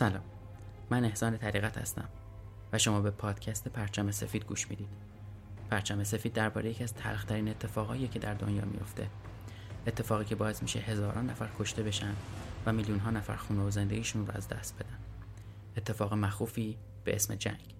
سلام. من احسان طریقت هستم و شما به پادکست پرچم سفید گوش می‌دید. پرچم سفید درباره یکی از تلخترین اتفاقایی که در دنیا میفته اتفاقی که باعث میشه هزاران نفر کشته بشن و میلیون ها نفر خونه و زندگیشون رو از دست بدن. اتفاق مخوفی به اسم جنگ.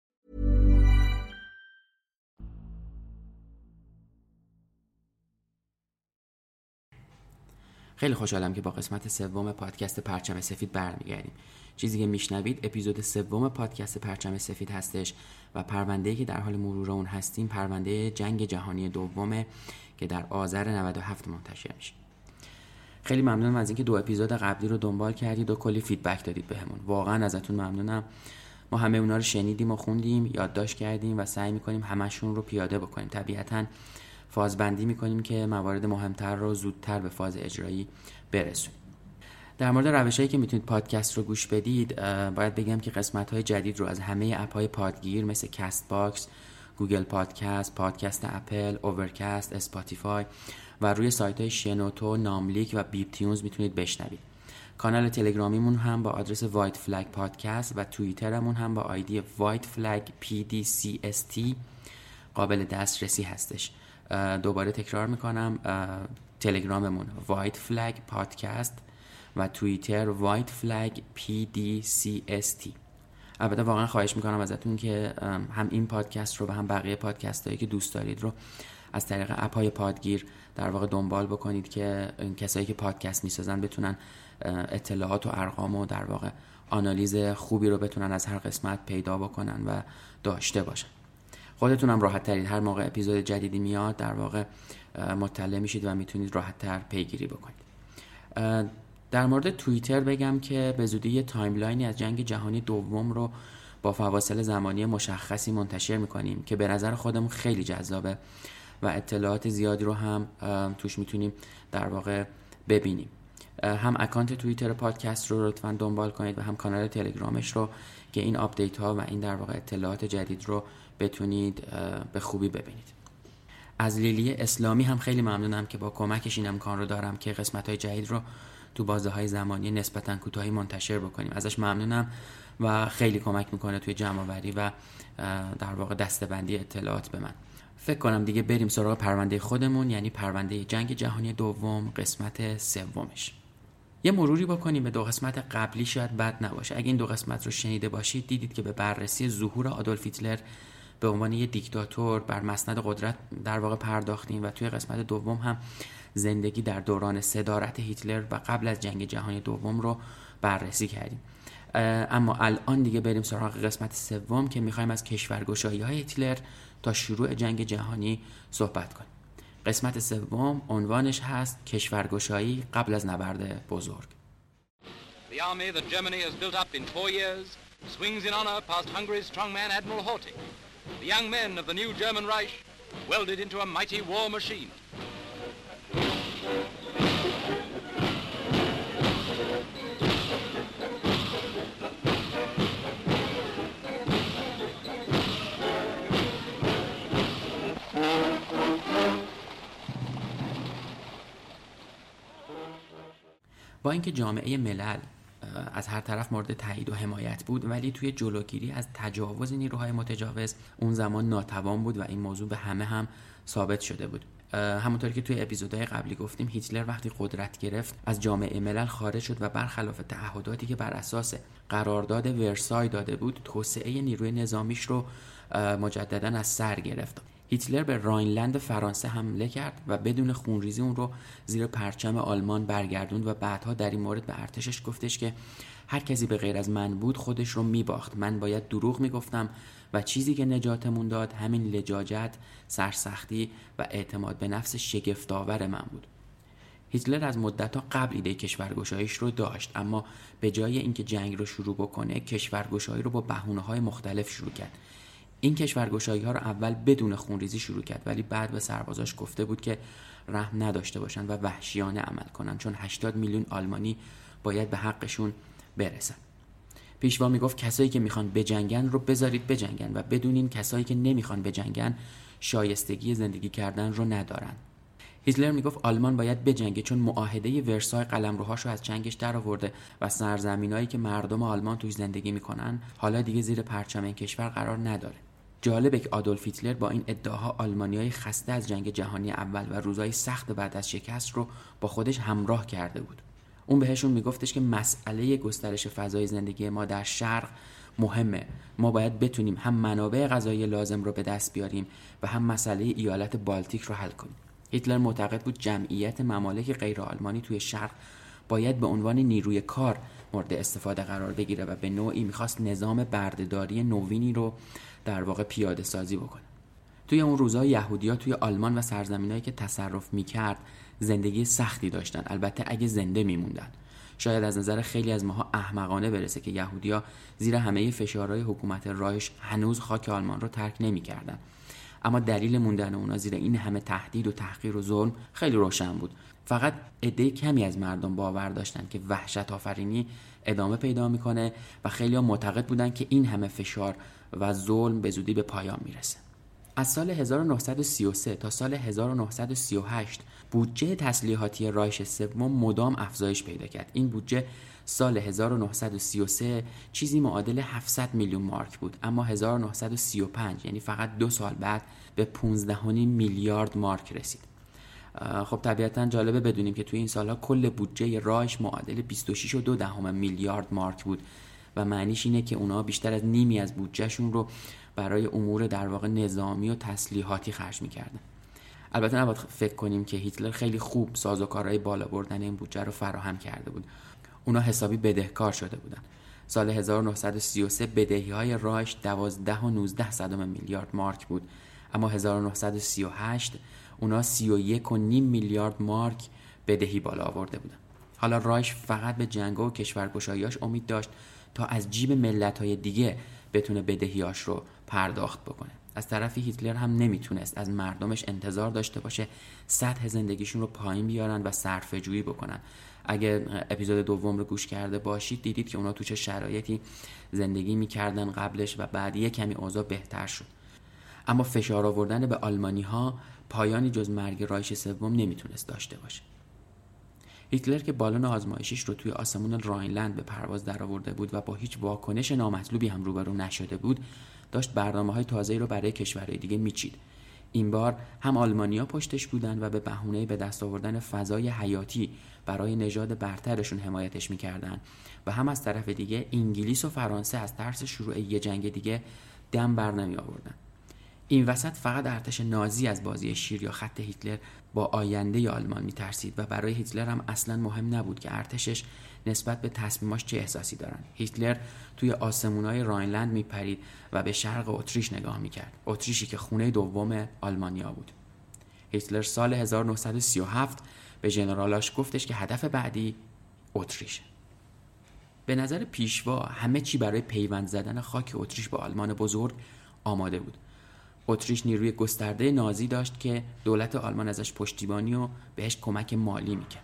خیلی خوشحالم که با قسمت سوم پادکست پرچم سفید برمیگردیم. چیزی که میشنوید اپیزود سوم پادکست پرچم سفید هستش و پرونده که در حال مرور اون هستیم پرونده جنگ جهانی دومه که در آذر 97 منتشر میشه. خیلی ممنونم از اینکه دو اپیزود قبلی رو دنبال کردید و کلی feedback دادید بهمون. واقعا ازتون ممنونم. ما همه اونا رو شنیدیم و خوندیم یادداشت کردیم و سعی می‌کنیم همشون رو پیاده بکنیم. طبیعتا فازبندی می‌کنیم که موارد مهمتر رو زودتر به فاز اجرایی برسونیم در مورد روش هایی که می‌تونید پادکست رو گوش بدید باید بگم که قسمت های جدید رو از همه اپ های پادگیر مثل Castbox Google Podcast، پادکست Apple، Overcast، Spotify و روی سایت های شنوتو، ناملیک و Beeptunes می‌تونید بشنوید. کانال تلگرامیمون هم با آدرس White Flag Podcast و توییترمون هم با آیدی White Flag PDCST قابل دسترسی هستش. دوباره تکرار می‌کنم. تلگراممون White Flag Podcast و توییتر White Flag PDCST البته واقعا خواهش می‌کنم ازتون که هم این پادکست رو و هم بقیه پادکست هایی که دوست دارید رو از طریق اپ های پادگیر در واقع دنبال بکنید که کسایی که پادکست می‌سازن بتونن اطلاعات و ارقام و در واقع آنالیز خوبی رو بتونن از هر قسمت پیدا بکنن و داشته باشن. خودتونم راحت ترید هر موقع اپیزود جدیدی میاد در واقع مطلع میشید و می‌تونید راحت تر پیگیری بکنید. در مورد توییتر بگم که به زودی یه timeline ی از جنگ جهانی دوم رو با فواصل زمانی مشخصی منتشر می‌کنیم که به نظر خودمون خیلی جذابه و اطلاعات زیادی رو هم توش می‌تونیم در واقع ببینیم. هم account توییتر پادکست رو لطفا دنبال کنید و هم کانال تلگرامش رو که این update ها و این در واقع اطلاعات جدید رو بتونید به خوبی ببینید. از لیلی اسلامی هم خیلی ممنونم که با کمکش این امکان رو دارم که قسمت های جدید رو تو بازه های زمانی نسبتا کوتاهی منتشر بکنیم. ازش ممنونم و خیلی کمک می‌کنه توی جمع و در واقع دستبندی اطلاعات به من. فکر کنم دیگه بریم سراغ پرونده خودمون یعنی پرونده جنگ جهانی دوم قسمت سومش. یه مروری بکنیم به دو قسمت قبلی شاید بد نباشه. اگه این دو قسمت رو شنیده باشید دیدید که به بررسی ظهور آدولف هیتلر به عنوان یه دیکتاتور بر مسند قدرت در واقع پرداختیم و توی قسمت دوم هم زندگی در دوران صدارت هیتلر و قبل از جنگ جهانی دوم رو بررسی کردیم. اما الان دیگه بریم سراغ قسمت سوم که می‌خوایم از کشورگشایی های هیتلر تا شروع جنگ جهانی صحبت کنیم. قسمت سوم عنوانش هست کشورگشایی قبل از نبرد بزرگ. The army that. The young men of the new German Reich welded into a mighty war machine. با اینکه جامعه ملل از هر طرف مورد تایید و حمایت بود ولی توی جلوگیری از تجاوز نیروهای متجاوز اون زمان ناتوان بود و این موضوع به همه هم ثابت شده بود. همونطوری که توی اپیزودهای قبلی گفتیم هیتلر وقتی قدرت گرفت از جامعه ملل خارج شد و برخلاف تعهداتی که بر اساس قرارداد ورسای داده بود توسعه نیروی نظامیش رو مجددا از سر گرفت. هیتلر به راینلند فرانسه حمله کرد و بدون خونریزی اون رو زیر پرچم آلمان برگردوند و بعدها در این مورد به ارتشش گفتش که هر کسی به غیر از من بود خودش رو میباخت. من باید دروغ می‌گفتم و چیزی که نجاتمون داد همین لجاجت سرسختی و اعتماد به نفس شگفتآور من بود. هیتلر از مدتها قبل ایده کشورگشاییش رو داشت اما به جای اینکه جنگ رو شروع بکنه کشورگشایی رو با بهونه های مختلف شروع کرد. این کشورگشایی ها رو اول بدون خونریزی شروع کرد ولی بعد به سربازاش گفته بود که رحم نداشته باشند و وحشیانه عمل کنند چون 80 میلیون آلمانی باید به حقشون برسن. پیشوا می‌گفت کسایی که می‌خوان بجنگن رو بذارید بجنگن و بدونین کسایی که نمی‌خوان بجنگن شایستگی زندگی کردن رو ندارن. هیتلر می‌گفت آلمان باید بجنگه چون معاهده ورسای قلمروهاشو از چنگش درآورده و سرزمینایی که مردم آلمان توش زندگی می‌کنن حالا دیگه زیر پرچم این کشور قرار نداره. جالبه که آدولف هیتلر با این ادعاها آلمانیای خسته از جنگ جهانی اول و روزهای سخت بعد از شکست رو با خودش همراه کرده بود. اون بهشون میگفتش که مسئله گسترش فضای زندگی ما در شرق مهمه. ما باید بتونیم هم منابع غذایی لازم رو به دست بیاریم و هم مسئله ایالت بالتیک رو حل کنیم. هیتلر معتقد بود جمعیت ممالک غیر آلمانی توی شرق باید به عنوان نیروی کار مورد استفاده قرار بگیره و به نوعی می‌خواست نظام بردهداری نوینی رو در واقع پیاده سازی بکنه. توی اون روزها یهودیا توی آلمان و سرزمینایی که تصرف می‌کرد زندگی سختی داشتن. البته اگه زنده میموندن. شاید از نظر خیلی از ماها احمقانه برسه که یهودیا زیر همه فشارهای حکومت رایش هنوز خاک آلمان رو ترک نمی‌کردن. اما دلیل موندن اونا زیر این همه تهدید و تحقیر و ظلم خیلی روشن بود. فقط عده کمی از مردم باور داشتن که وحشت آفرینی ادامه پیدا می‌کنه و خیلی معتقد بودن که این همه فشار و ظلم به زودی به پایان می‌رسه. از سال 1933 تا سال 1938 بودجه تسلیحاتی رایش سوم مدام افزایش پیدا کرد. این بودجه سال 1933 چیزی معادل 700 میلیون مارک بود اما 1935 یعنی فقط دو سال بعد به 15 میلیارد مارک رسید. خب طبیعتا جالبه بدونیم که توی این سالها کل بودجه رایش معادل 26 و دو دهم میلیارد مارک بود. و معنیش اینه که اونا بیشتر از نیمی از بودجهشون رو برای امور در واقع نظامی و تسلیحاتی خرج می‌کردن. البته نباید فکر کنیم که هیتلر خیلی خوب سازوکارهای بالا بردن این بودجه رو فراهم کرده بود. اونا حسابی بدهکار شده بودن. سال 1933 بدهی های رایش 12 و 19 صدم میلیارد مارک بود. اما 1938 اونا 31 و نیم میلیارد مارک بدهی بالا آورده بودن. حالا رایش فقط به جنگ و کشورگشاییاش امید داشت تا از جیب ملت های دیگه بتونه بدهیاش رو پرداخت بکنه. از طرفی هیتلر هم نمی‌تونست از مردمش انتظار داشته باشه سطح زندگیشون رو پایین بیارن و صرفه جویی بکنن. اگه اپیزود دوم رو گوش کرده باشید دیدید که اونا تو چه شرایطی زندگی می‌کردن قبلش و بعد یه کمی اوضاع بهتر شد. اما فشار آوردن به آلمانی ها پایانی جز مرگ رایش سوم نمی‌تونست داشته باشه. هیتلر که بالون آزمایشیش رو توی آسمون راینلند به پرواز درآورده بود و با هیچ واکنش نامطلوبی هم روبرو نشده بود داشت برنامه های تازه‌ای رو برای کشورهای دیگه میچید. این بار هم آلمانیا پشتش بودن و به بهونه به دست آوردن فضای حیاتی برای نژاد برترشون حمایتش می‌کردن و هم از طرف دیگه انگلیس و فرانسه از ترس شروع یه جنگ دیگه دم بر نمی آوردن این وسط فقط ارتش نازی از بازی شیر یا خط هیتلر با آینده آلمان میترسید و برای هیتلر هم اصلا مهم نبود که ارتشش نسبت به تصمیماش چه احساسی دارن هیتلر توی آسمونای راینلند میپرید و به شرق اتریش نگاه می‌کرد اتریشی که خونه دوم آلمانیا بود. هیتلر سال 1937 به ژنرالاش گفتش که هدف بعدی اتریشه به نظر پیشوا همه چی برای پیوند زدن خاک اتریش با آلمان بزرگ آماده بود. اتریش نیروی گسترده نازی داشت که دولت آلمان ازش پشتیبانی و بهش کمک مالی می‌کرد.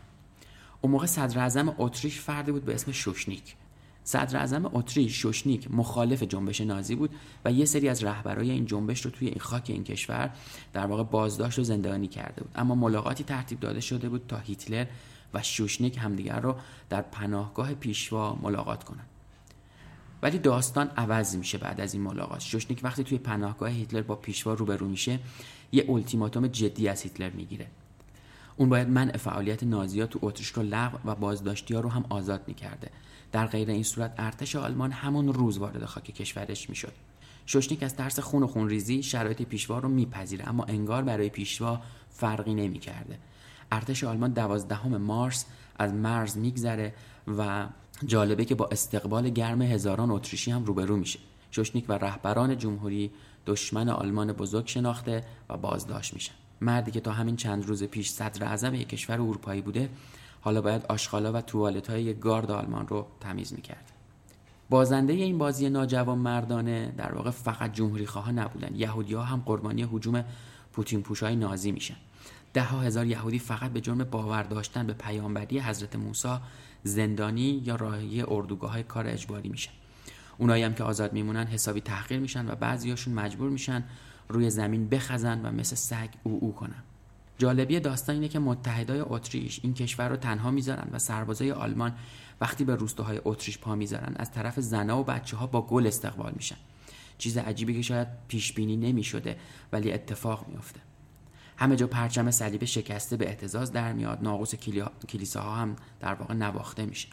اون موقع صدر اعظم اتریش فردی بود به اسم شوشنیک. صدر اعظم اتریش شوشنیک مخالف جنبش نازی بود و یه سری از رهبرای این جنبش رو توی این خاک این کشور در واقع بازداشت و زندانی کرده بود. اما ملاقاتی ترتیب داده شده بود تا هیتلر و شوشنیک همدیگر رو در پناهگاه پیشوا ملاقات کنند. ولی داستان عوض میشه بعد از این ملاقات. شوشنیک وقتی توی پناهگاه هیتلر با پیشوا روبرو میشه یه التیماتوم جدی از هیتلر می‌گیره. اون باید منع فعالیت نازی‌ها تو اتریش رو لغو و بازداشتی رو هم آزاد می‌کرده. در غیر این صورت ارتش آلمان همون روز وارد خاک کشورش می‌شد. شوشنیک از ترس خون و خونریزی شرایط پیشوا رو میپذیره اما انگار برای پیشوا فرقی نمی‌کرده. ارتش آلمان دوازدهم مارس از مرز میگذره و جالبه که با استقبال گرم هزاران اتریشی هم روبرو میشه. شوشنیک و رهبران جمهوری دشمن آلمان بزرگ شناخته و بازداشت میشن. مردی که تا همین چند روز پیش صدر اعظم یک کشور اروپایی بوده حالا باید آشغالا و توالت های گارد آلمان رو تمیز می‌کرد. بازنده این بازی ناجوان مردانه در واقع فقط جمهوری خواه نبودن. یهودی ها هم قربانی حجوم پوتین پوشای نازی میشن. ده ها هزار یهودی فقط به جرم باور داشتن به پیامبری حضرت موسی زندانی یا راهی اردوگاه های کار اجباری میشن. اونایی هم که آزاد میمونن حسابی تحقیر میشن و بعضیاشون مجبور میشن روی زمین بخزن و مثل سگ او او کنن. جالبی داستان اینه که متحدای اتریش این کشور رو تنها می‌ذارن و سربازای آلمان وقتی به روستاهای اتریش پا می‌ذارن از طرف زنا و بچه ها با گل استقبال میشن. چیز عجیبی که شاید پیش بینی نمی‌شده ولی اتفاق میافته. همه جا پرچم صلیب شکسته به اعتزاز در میاد. ناقوس کلیساها هم در واقع نواخته میشه.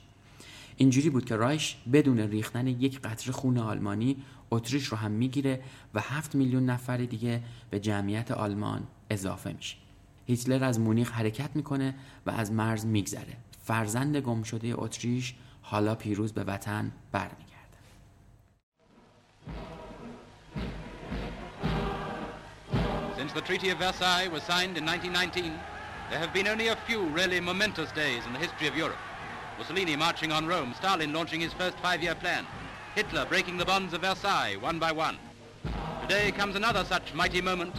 اینجوری بود که رایش بدون ریختن یک قطره خون آلمانی اتریش رو هم می‌گیره و هفت میلیون نفر دیگه به جمعیت آلمان اضافه میشه. هیتلر از مونیخ حرکت می‌کنه و از مرز میگذره. فرزند گم شده اتریش حالا پیروز به وطن برمیگرده. The Treaty of Versailles was signed in 1919, there have been only a few really momentous days in the history of Europe. Mussolini marching on Rome, Stalin launching his first five-year plan, Hitler breaking the bonds of Versailles one by one. Today comes another such mighty moment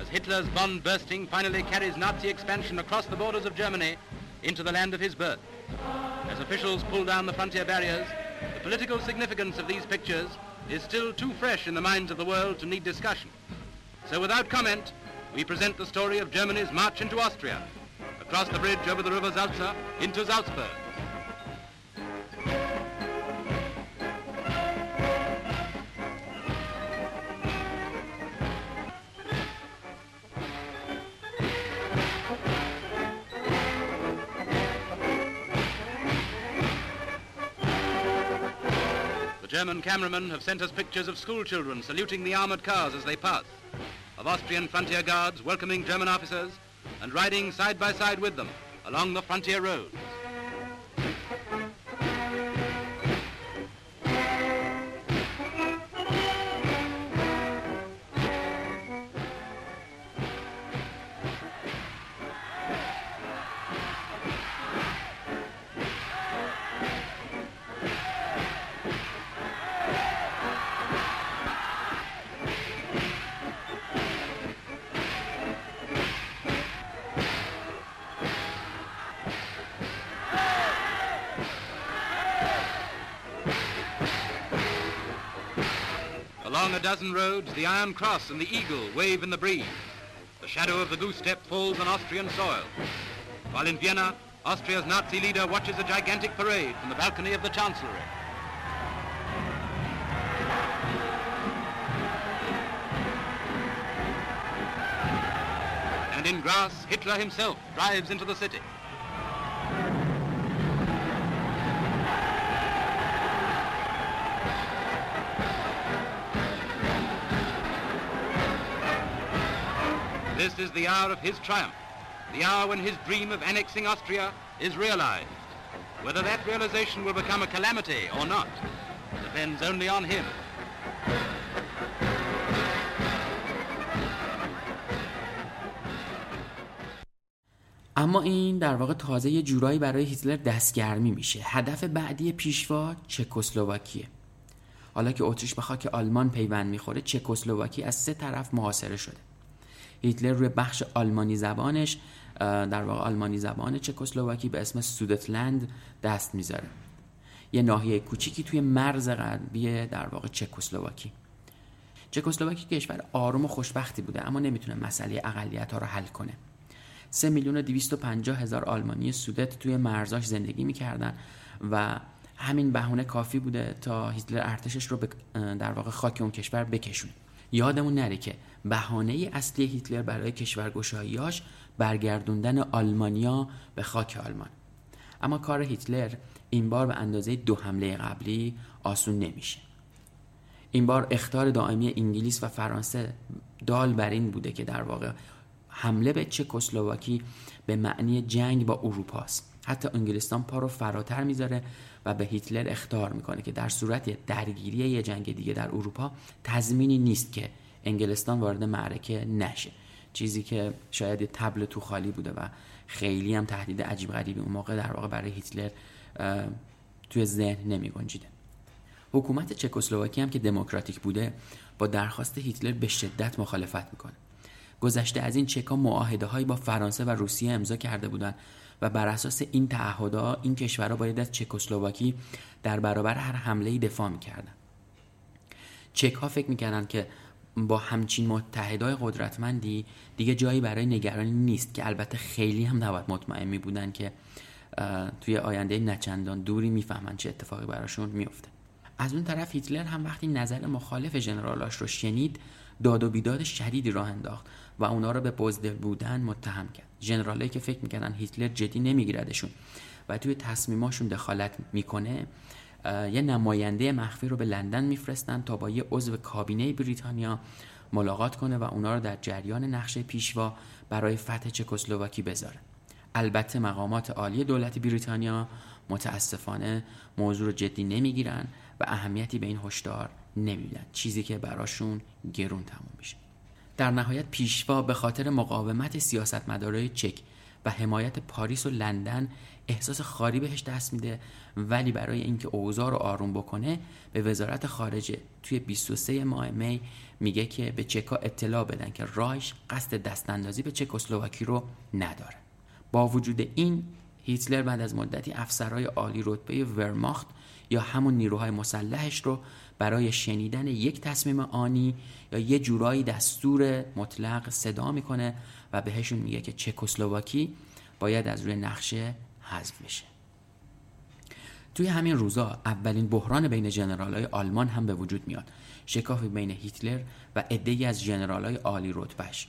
as Hitler's bond bursting finally carries Nazi expansion across the borders of Germany into the land of his birth. As officials pull down the frontier barriers, the political significance of these pictures is still too fresh in the minds of the world to need discussion. So without comment, we present the story of Germany's march into Austria, across the bridge over the river Salza into Salzburg. The German cameramen have sent us pictures of schoolchildren saluting the armored cars as they pass, of Austrian frontier guards welcoming German officers and riding side by side with them along the frontier roads. A dozen roads, the Iron Cross and the Eagle wave in the breeze. The shadow of the goose step falls on Austrian soil. While in Vienna, Austria's Nazi leader watches a gigantic parade from the balcony of the Chancellery. And in Grasse, Hitler himself drives into the city. Is the hour of his triumph, the hour when his dream of annexing Austria is realized. Whether that realization will become a calamity or not depends only on him. اما این در واقع تازه یه جورایی برای هیتلر دستگرمی میشه هدف بعدی پیشوا چکسلواکیه حالا که اتریش به خاک آلمان پیوند می‌خوره چکسلواکی از سه طرف محاصره شده هیتلر روی بخش آلمانی زبانش در واقع آلمانی زبان چکسلواکی به اسم سودتلند دست می‌ذاره. یه ناحیه کوچیکی توی مرز غربی در واقع چکسلواکی. چکسلواکی کشور آروم و خوشبختی بوده اما نمی‌تونه مسئله اقلیت ها رو حل کنه. 3 میلیون و 250 هزار آلمانی سودت توی مرزاش زندگی می‌کردن و همین بهونه کافی بوده تا هیتلر ارتشش رو در واقع خاک اون کشور بکشونه. یادمون نره که بهانه اصلی هیتلر برای کشورگشاییاش برگردوندن آلمانیا به خاک آلمان. اما کار هیتلر این بار به اندازه دو حمله قبلی آسون نمیشه. این بار اختار دائمی انگلیس و فرانسه دال بر این بوده که در واقع حمله به چکسلواکی به معنی جنگ با اروپاست حتی انگلستان پا رو فراتر می‌ذاره و به هیتلر اختار می‌کنه که در صورت درگیری یه جنگ دیگه در اروپا تضمینی نیست که انگلستان وارد معرکه نشه. چیزی که شاید تبل تو خالی بوده و خیلی هم تهدید عجیب غریبی اون موقع در واقع برای هیتلر توی ذهن نمی گنجیده. حکومت چکسلواکی هم که دموکراتیک بوده با درخواست هیتلر به شدت مخالفت می‌کنه. گذشته از این چکا معاهده هایی با فرانسه و روسیه امضا کرده بودند و بر اساس این تعهدها این کشورها باید از چکسلواکی در برابر هر حمله دفاع می‌کردن. چک فکر می‌کردن که با همچین متحدای قدرتمندی دیگه جایی برای نگرانی نیست که البته خیلی هم نباید مطمئن می بودن که توی آینده نچندان دوری می‌فهمن چه اتفاقی براشون میفته از اون طرف هیتلر هم وقتی نظر مخالف جنرالاش رو شنید داد و بیداد شدیدی راه انداخت و اونا رو به بزدل بودن متهم کرد. ژنرالایی که فکر می‌کردن هیتلر جدی نمیگیردشون و توی تصمیماشون دخالت می‌کنه یه نماینده مخفی رو به لندن میفرستن تا با یه عضو کابینه بریتانیا ملاقات کنه و اونا رو در جریان نقشه پیشوا برای فتح چکسلواکی بذاره البته مقامات عالی دولت بریتانیا متاسفانه موضوع رو جدی نمی‌گیرن و اهمیتی به این هشدار نمیدن. چیزی که براشون گرون تموم میشه. در نهایت پیشوا به خاطر مقاومت سیاستمدارای چک و حمایت پاریس و لندن احساس خاری بهش دست میده ولی برای اینکه اوضاع رو آروم بکنه به وزارت خارجه توی 23 ماه می میگه که به چکا اطلاع بدن که رایش قصد دستاندازی به چکسلواکی رو نداره. با وجود این هیتلر بعد از مدتی افسرهای عالی رتبه ورماخت یا همون نیروهای مسلحش رو برای شنیدن یک تصمیم آنی یا یه جورایی دستور مطلق صدا می‌کنه و بهشون میگه که چکسلواکی باید از روی نقشه حذف بشه توی همین روزا اولین بحران بین ژنرالای آلمان هم به وجود میاد. شکافی بین هیتلر و عده‌ای از ژنرالای عالی رتبهش.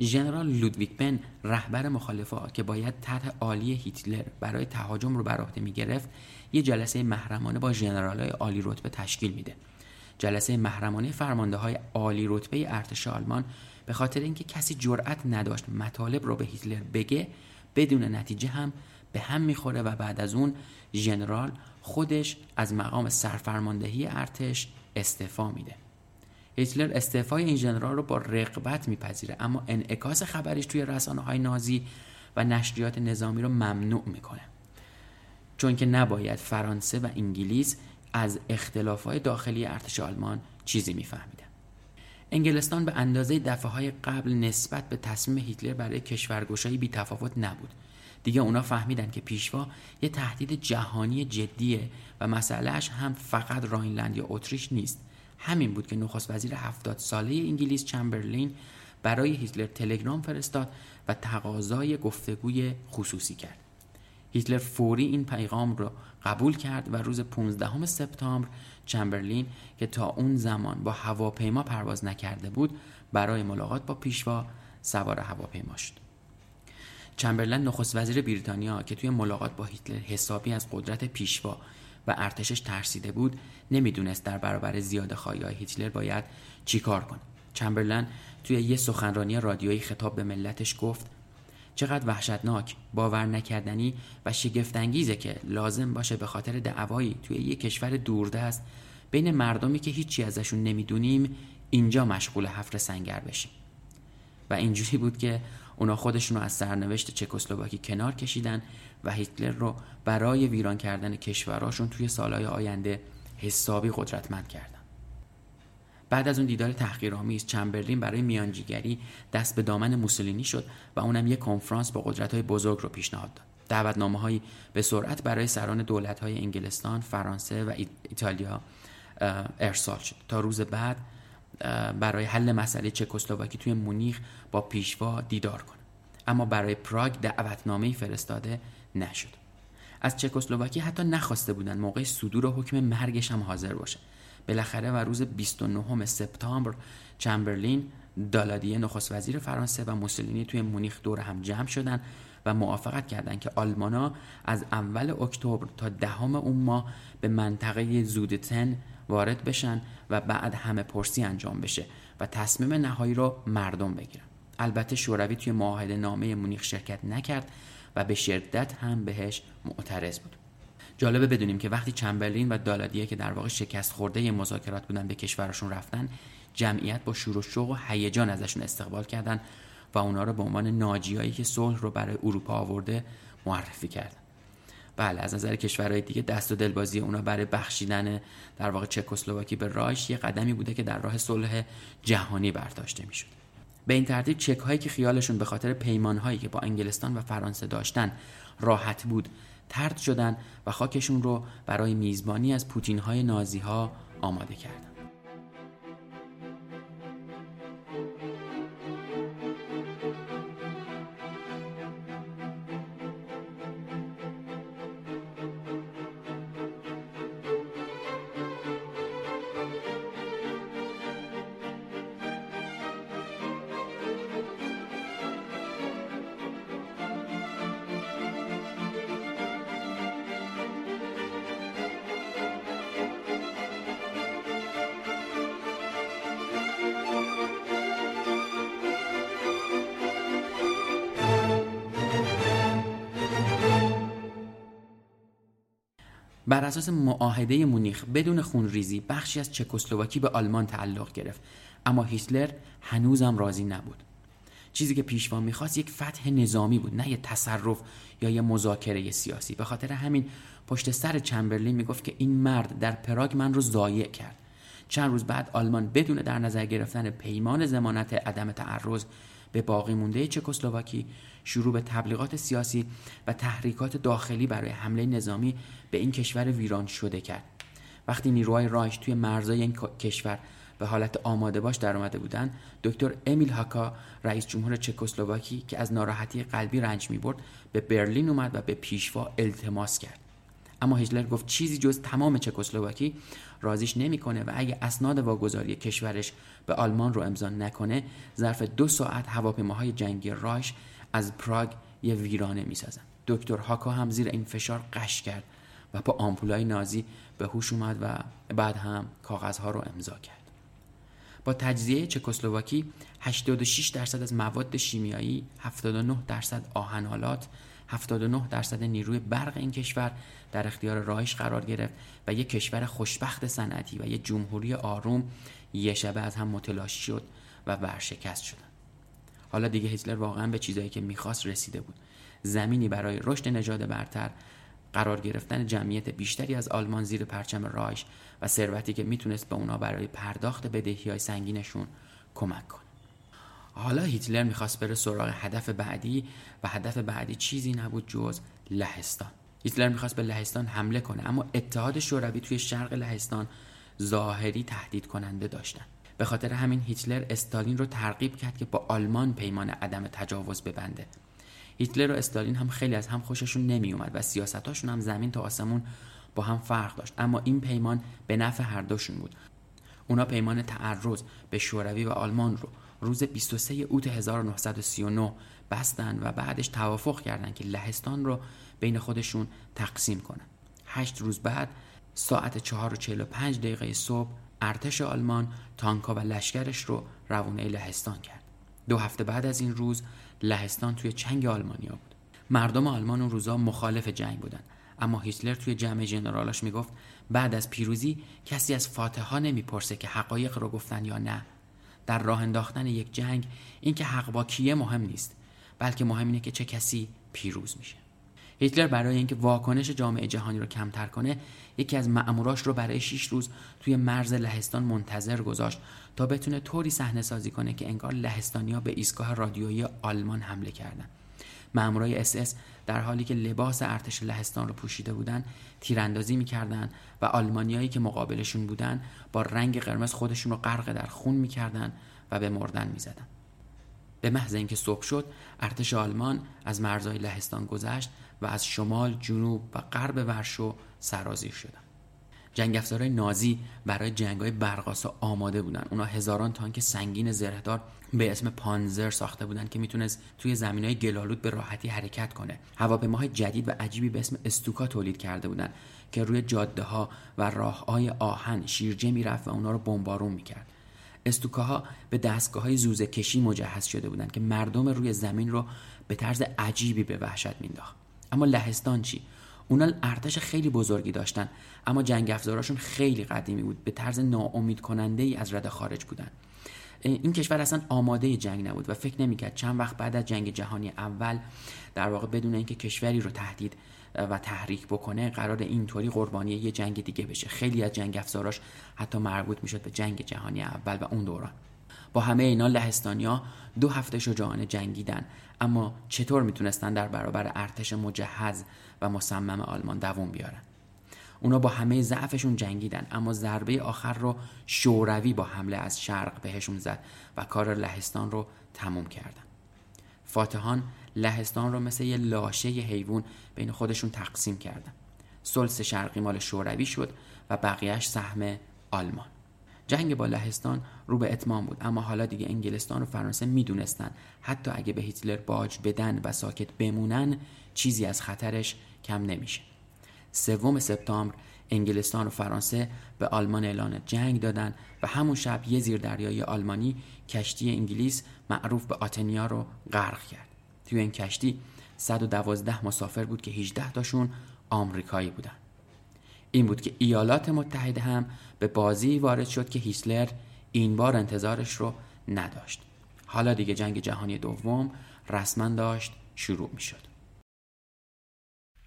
ژنرال لودویک بن رهبر مخالفه که باید طرح عالی هیتلر برای تهاجم رو بر عهده می‌گرفت یه جلسه محرمانه با ژنرالای عالی رتبه تشکیل میده. جلسه محرمانه فرمانده های عالی رتبه ارتش آلمان به خاطر اینکه کسی جرأت نداشت مطالب رو به هیتلر بگه بدون نتیجه هم به هم می‌خوره و بعد از اون ژنرال خودش از مقام سرفرماندهی ارتش استعفا میده. هیتلر استعفای این ژنرال رو با رقبت میپذیره اما انعکاس خبرش توی رسانه های نازی و نشریات نظامی رو ممنوع می‌کنه. چون که نباید فرانسه و انگلیس از های داخلی ارتش آلمان چیزی میفهمیدن. انگلستان به اندازه دفعه های قبل نسبت به تصمیم هیتلر برای کشورگشایی بی تفاوت نبود. دیگه اونا فهمیدن که پیشوا یه تهدید جهانی جدیه و مسئلهش هم فقط راینلند یا اتریش نیست. همین بود که نخست وزیر هفتاد ساله انگلیس چمبرلین برای هیتلر تلگرام فرستاد و تقاضای گفتگوی خصوصی کرد. هیتلر فوری این پیغام را قبول کرد و روز 15 سپتامبر چمبرلین که تا اون زمان با هواپیما پرواز نکرده بود برای ملاقات با پیشوا سوار هواپیما شد. چمبرلین نخست وزیر بریتانیا که توی ملاقات با هیتلر حسابی از قدرت پیشوا و ارتشش ترسیده بود نمی‌دونست در برابر زیاده خواهی هیتلر باید چیکار کنه. چمبرلن توی یه سخنرانی رادیویی خطاب به ملتش گفت چقدر وحشتناک باور نکردنی و شگفتانگیزه که لازم باشه به خاطر دعوایی توی یه کشور دوردست بین مردمی که هیچی ازشون نمی‌دونیم اینجا مشغول حفر سنگر بشیم. و اینجوری بود که اونا خودشون رو از سرنوشت چکسلواکی کنار کشیدن و هیتلر رو برای ویران کردن کشوراشون توی سالهای آینده حسابی قدرتمند کردن. بعد از اون دیدار تحقیرآمیز چمبرلین برای میانجیگری دست به دامن موسولینی شد و اونم یک کنفرانس با قدرت‌های بزرگ رو پیشنهاد داد. دعوتنامه هایی به سرعت برای سران دولت های انگلستان، فرانسه و ایتالیا ارسال شد. تا روز بعد برای حل مسئله چکسلواکی توی مونیخ با پیشوا دیدار کنه اما برای پراگ دعوتنامه فرستاده نشد. از چکسلواکی حتی نخواسته بودن موقع صدور حکم مرگش هم حاضر باشه. بالاخره و روز 29 سپتامبر چمبرلین دالادیه نخست وزیر فرانسه و موسولینی توی مونیخ دور هم جمع شدن و موافقت کردند که آلمانا از اول اکتبر تا دهم اون ماه به منطقه زودتن وارد بشن و بعد همه پرسی انجام بشه و تصمیم نهایی رو مردم بگیرن. البته شوروی توی معاهده نامه مونیخ شرکت نکرد و به شدت هم بهش معترض بود. جالبه بدونیم که وقتی چمبرلین و دالادیه که در واقع شکست خورده مذاکرات بودن به کشورشون رفتن جمعیت با شور و شوق و هیجان ازشون استقبال کردن و اونا رو به عنوان ناجیایی که صلح رو برای اروپا آورده معرفی کردن. بله از نظر کشورهای دیگه دست و دلبازی اونا برای بخشیدن در واقع چکسلواکی به رایش یه قدمی بوده که در راه صلح جهانی برداشته می‌شد. به این ترتیب چک هایی که خیالشون به خاطر پیمان هایی که با انگلستان و فرانسه داشتن راحت بود ترد شدن و خاکشون رو برای میزبانی از پوتین های نازی ها آماده کردن. اساس معاهده مونیخ بدون خونریزی بخشی از چکسلواکی به آلمان تعلق گرفت. اما هیتلر هنوزم راضی نبود. چیزی که پیشوا می‌خواست یک فتح نظامی بود نه یه تصرف یا یه مذاکره سیاسی. به خاطر همین پشت سر چمبرلین می‌گفت که این مرد در پراگ من رو ضایع کرد. چند روز بعد آلمان بدون در نظر گرفتن پیمان زمانت عدم تعرض به باقی مونده چکسلواکی شروع به تبلیغات سیاسی و تحریکات داخلی برای حمله نظامی به این کشور ویران شده کرد. وقتی نیروهای رایش توی مرزای این کشور به حالت آماده باش در آمده بودند دکتر امیل هاکا رئیس جمهور چکسلواکی که از ناراحتی قلبی رنج می برد به برلین اومد و به پیشوا التماس کرد. اما هیتلر گفت چیزی جز تمام چکسلواکی رازیش نمی‌کنه و اگه اسناد واگذاری کشورش به آلمان رو امضا نکنه ظرف دو ساعت هواپیماهای جنگی رایش از پراگ یه ویرانه می‌سازن. دکتر هاکا هم زیر این فشار قش کرد و با آمپولای نازی به هوش اومد و بعد هم کاغذها رو امضا کرد. با تجزیه چکسلواکی 86 درصد از مواد شیمیایی 79 درصد آهنالات 79 درصد نیروی برق این کشور در اختیار رایش قرار گرفت و یک کشور خوشبخت صنعتی و یک جمهوری آروم یه شبه از هم متلاشی شد و ورشکست شدن حالا دیگه هیتلر واقعا به چیزایی که می‌خواست رسیده بود. زمینی برای رشد نژاد برتر قرار گرفتن جمعیت بیشتری از آلمان زیر پرچم رایش و ثروتی که می‌تونست به اونا برای پرداخت بدهی های سنگینشون کمک کنه. حالا هیتلر می‌خواست بره سراغ هدف بعدی و هدف بعدی چیزی نبود جز لهستان. هیتلر می‌خواست به لهستان حمله کنه اما اتحاد شوروی توی شرق لهستان ظاهری تهدید کننده داشتند به خاطر همین هیتلر استالین رو ترغیب کرد که با آلمان پیمان عدم تجاوز ببنده. هیتلر و استالین هم خیلی از هم خوششون نمی اومد و سیاستاشون هم زمین تا آسمون با هم فرق داشت. اما این پیمان به نفع هر دوشون بود. اونا پیمان تعرض به شوروی و آلمان رو روز 23 اوت 1939 بستن و بعدش توافق کردند که لهستان رو بین خودشون تقسیم کنن. هشت روز بعد ساعت 4 و 45 دقیقه صبح ارتش آلمان تانکا و لشکرش رو روانه لهستان کرد. دو هفته بعد از این روز لهستان توی چنگ آلمانیا بود. مردم آلمان اون روزا مخالف جنگ بودن. اما هیتلر توی جمع جنرالاش می‌گفت بعد از پیروزی کسی از فاتحا نمی‌پرسه که حقایق رو گفتن یا نه. در راه انداختن یک جنگ اینکه حق با کیه مهم نیست بلکه مهم اینه که چه کسی پیروز میشه. هیتلر برای اینکه واکنش جامعه جهانی رو کمتر کنه یکی از مأموراش رو برای 6 روز توی مرز لهستان منتظر گذاشت تا بتونه طوری صحنه سازی کنه که انگار لهستانیا به ایستگاه رادیویی آلمان حمله کردن. مأمورای اس اس در حالی که لباس ارتش لهستان رو پوشیده بودن تیراندازی می‌کردن و آلمانیایی که مقابلشون بودن با رنگ قرمز خودشون رو غرق در خون می‌کردن و به مردن می‌زدن. به محض اینکه صبح شد ارتش آلمان از مرزهای لهستان گذشت و از شمال جنوب و غرب ورشو سرازیر شدن. جنگ افزارهای نازی برای جنگ های برقاسا آماده بودن. اونا هزاران تانک سنگین زرهدار به اسم پانزر ساخته بودن که می‌تونست توی زمین های گلالود به راحتی حرکت کنه. هواپیماهای جدید و عجیبی به اسم استوکا تولید کرده بودن که روی جاده ها و راه های آهن شیرجه می‌رفت و اونا رو بمبارون می‌کرد. استوکاها به دستگاه های زوزه کشی مجهز شده بودند که مردم روی زمین رو به طرز عجیبی به وحشت مینداخت. اما لهستان چی؟ اونا ارتش خیلی بزرگی داشتن اما جنگ افزاراشون خیلی قدیمی بود به طرز ناامید کننده ای از رده خارج بودن. این کشور اصلا آماده جنگ نبود و فکر نمی‌کرد چند وقت بعد از جنگ جهانی اول در واقع بدون اینکه کشوری رو تهدید و تحریک بکنه قرار اینطوری قربانی یه جنگ دیگه بشه. خیلی از جنگ افزاراش حتی مربوط می‌شد به جنگ جهانی اول و اون دوران. با همه اینا لهستانیا دو هفته شجاعانه جنگیدن اما چطور می‌تونستن در برابر ارتش مجهز و مصمم آلمان دووم بیارن. اونا با همه ضعفشون جنگیدن اما ضربه آخر رو شوروی با حمله از شرق بهشون زد و کار لهستان رو تموم کردن. فاتحان لهستان رو مثل یه لاشه حیوان بین خودشون تقسیم کردن. سلس شرقی مال شوروی شد و بقیهش سهم آلمان. جنگ با لهستان رو به اتمام بود. اما حالا دیگه انگلستان و فرانسه می‌دونستن حتی اگه به هیتلر باج بدن و ساکت بمونن چیزی از خطرش کم نمیشه. سوم سپتامبر انگلستان و فرانسه به آلمان اعلان جنگ دادن و همون شب یه زیردریایی آلمانی کشتی انگلیس معروف به آتنیا رو غرق کرد. توی این کشتی 112 مسافر بود که 18 تاشون آمریکایی بودن. این بود که ایالات متحده هم به بازی وارد شد که هیتلر این بار انتظارش رو نداشت حالا دیگه جنگ جهانی دوم رسما داشت شروع می شد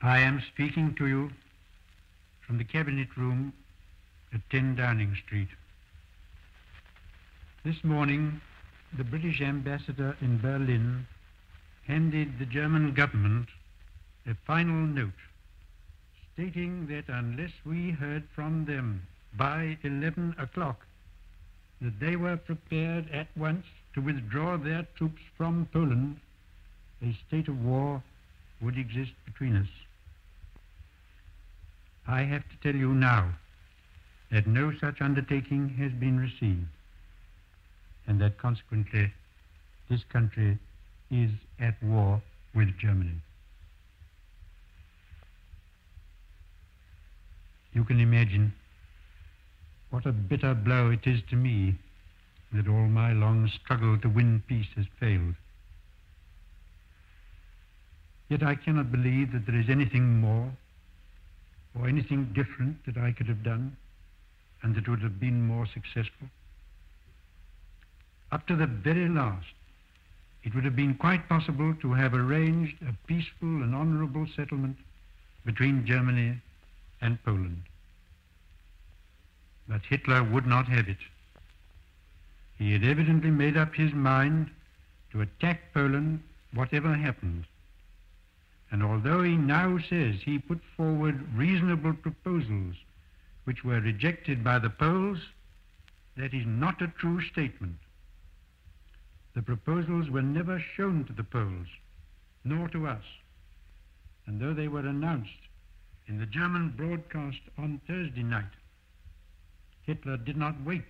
I am speaking to you from the cabinet room at 10 Downing Street. This morning, the British ambassador in Berlin handed the German government a final note stating that unless we heard from them by 11 o'clock, that they were prepared at once to withdraw their troops from Poland, a state of war would exist between us. I have to tell you now that no such undertaking has been received, and that consequently this country is at war with Germany. You can imagine what a bitter blow it is to me that all my long struggle to win peace has failed. Yet I cannot believe that there is anything more or anything different that I could have done and that would have been more successful. Up to the very last, it would have been quite possible to have arranged a peaceful and honorable settlement between Germany and Poland. But Hitler would not have it. He had evidently made up his mind to attack Poland whatever happened. And although he now says he put forward reasonable proposals which were rejected by the Poles, that is not a true statement. The proposals were never shown to the Poles, nor to us. And though they were announced in the German broadcast on Thursday night, Hitler did not wait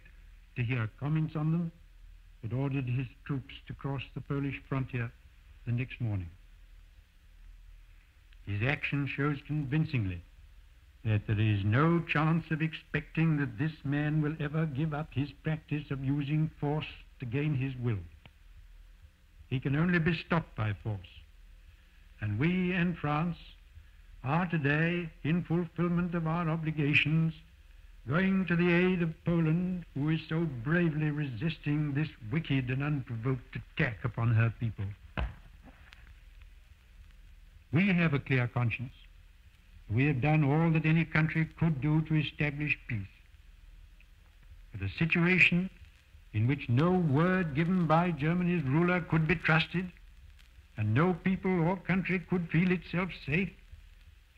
to hear comments on them, but ordered his troops to cross the Polish frontier the next morning. His action shows convincingly that there is no chance of expecting that this man will ever give up his practice of using force to gain his will. He can only be stopped by force. And we and France are today, in fulfillment of our obligations, going to the aid of Poland, who is so bravely resisting this wicked and unprovoked attack upon her people. We have a clear conscience. We have done all that any country could do to establish peace. But a situation in which no word given by Germany's ruler could be trusted, and no people or country could feel itself safe,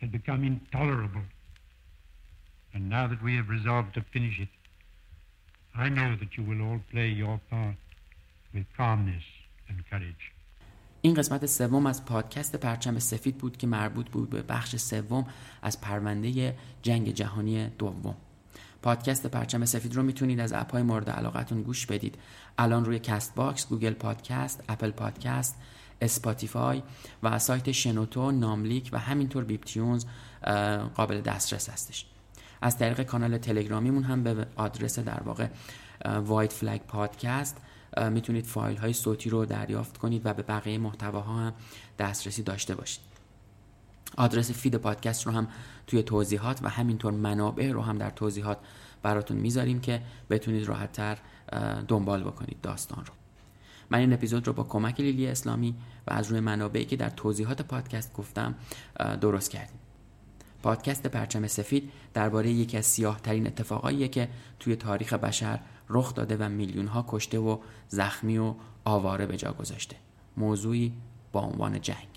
had become intolerable. And now that we have resolved to finish it, I know that you will all play your part with calmness and courage. این قسمت سوم از پادکست پرچم سفید بود که مربوط بود به بخش سوم از پرونده جنگ جهانی دوم پادکست پرچم سفید رو می‌تونید از اپهای مورد علاقتون گوش بدید الان روی Castbox، Google Podcast، Apple Podcast، Spotify و سایت شنوتو، ناملیک و همینطور Beeptunes قابل دسترس هستش. از طریق کانال تلگرامیمون هم به آدرس در واقع White Flag Podcast می‌تونید فایل های صوتی رو دریافت کنید و به بقیه محتواها هم دسترسی داشته باشید. آدرس feed پادکست رو هم توی توضیحات و همینطور منابع رو هم در توضیحات براتون می‌ذاریم که بتونید راحتتر دنبال بکنید داستان رو. من این اپیزود رو با کمک لیلی اسلامی و از روی منابعی که در توضیحات پادکست گفتم درست کردیم. پادکست پرچم سفید درباره یکی از سیاه ترین اتفاقاییه که توی تاریخ بشر رخ داده و میلیون ها کشته و زخمی و آواره به جا گذاشته. موضوعی با عنوان جنگ.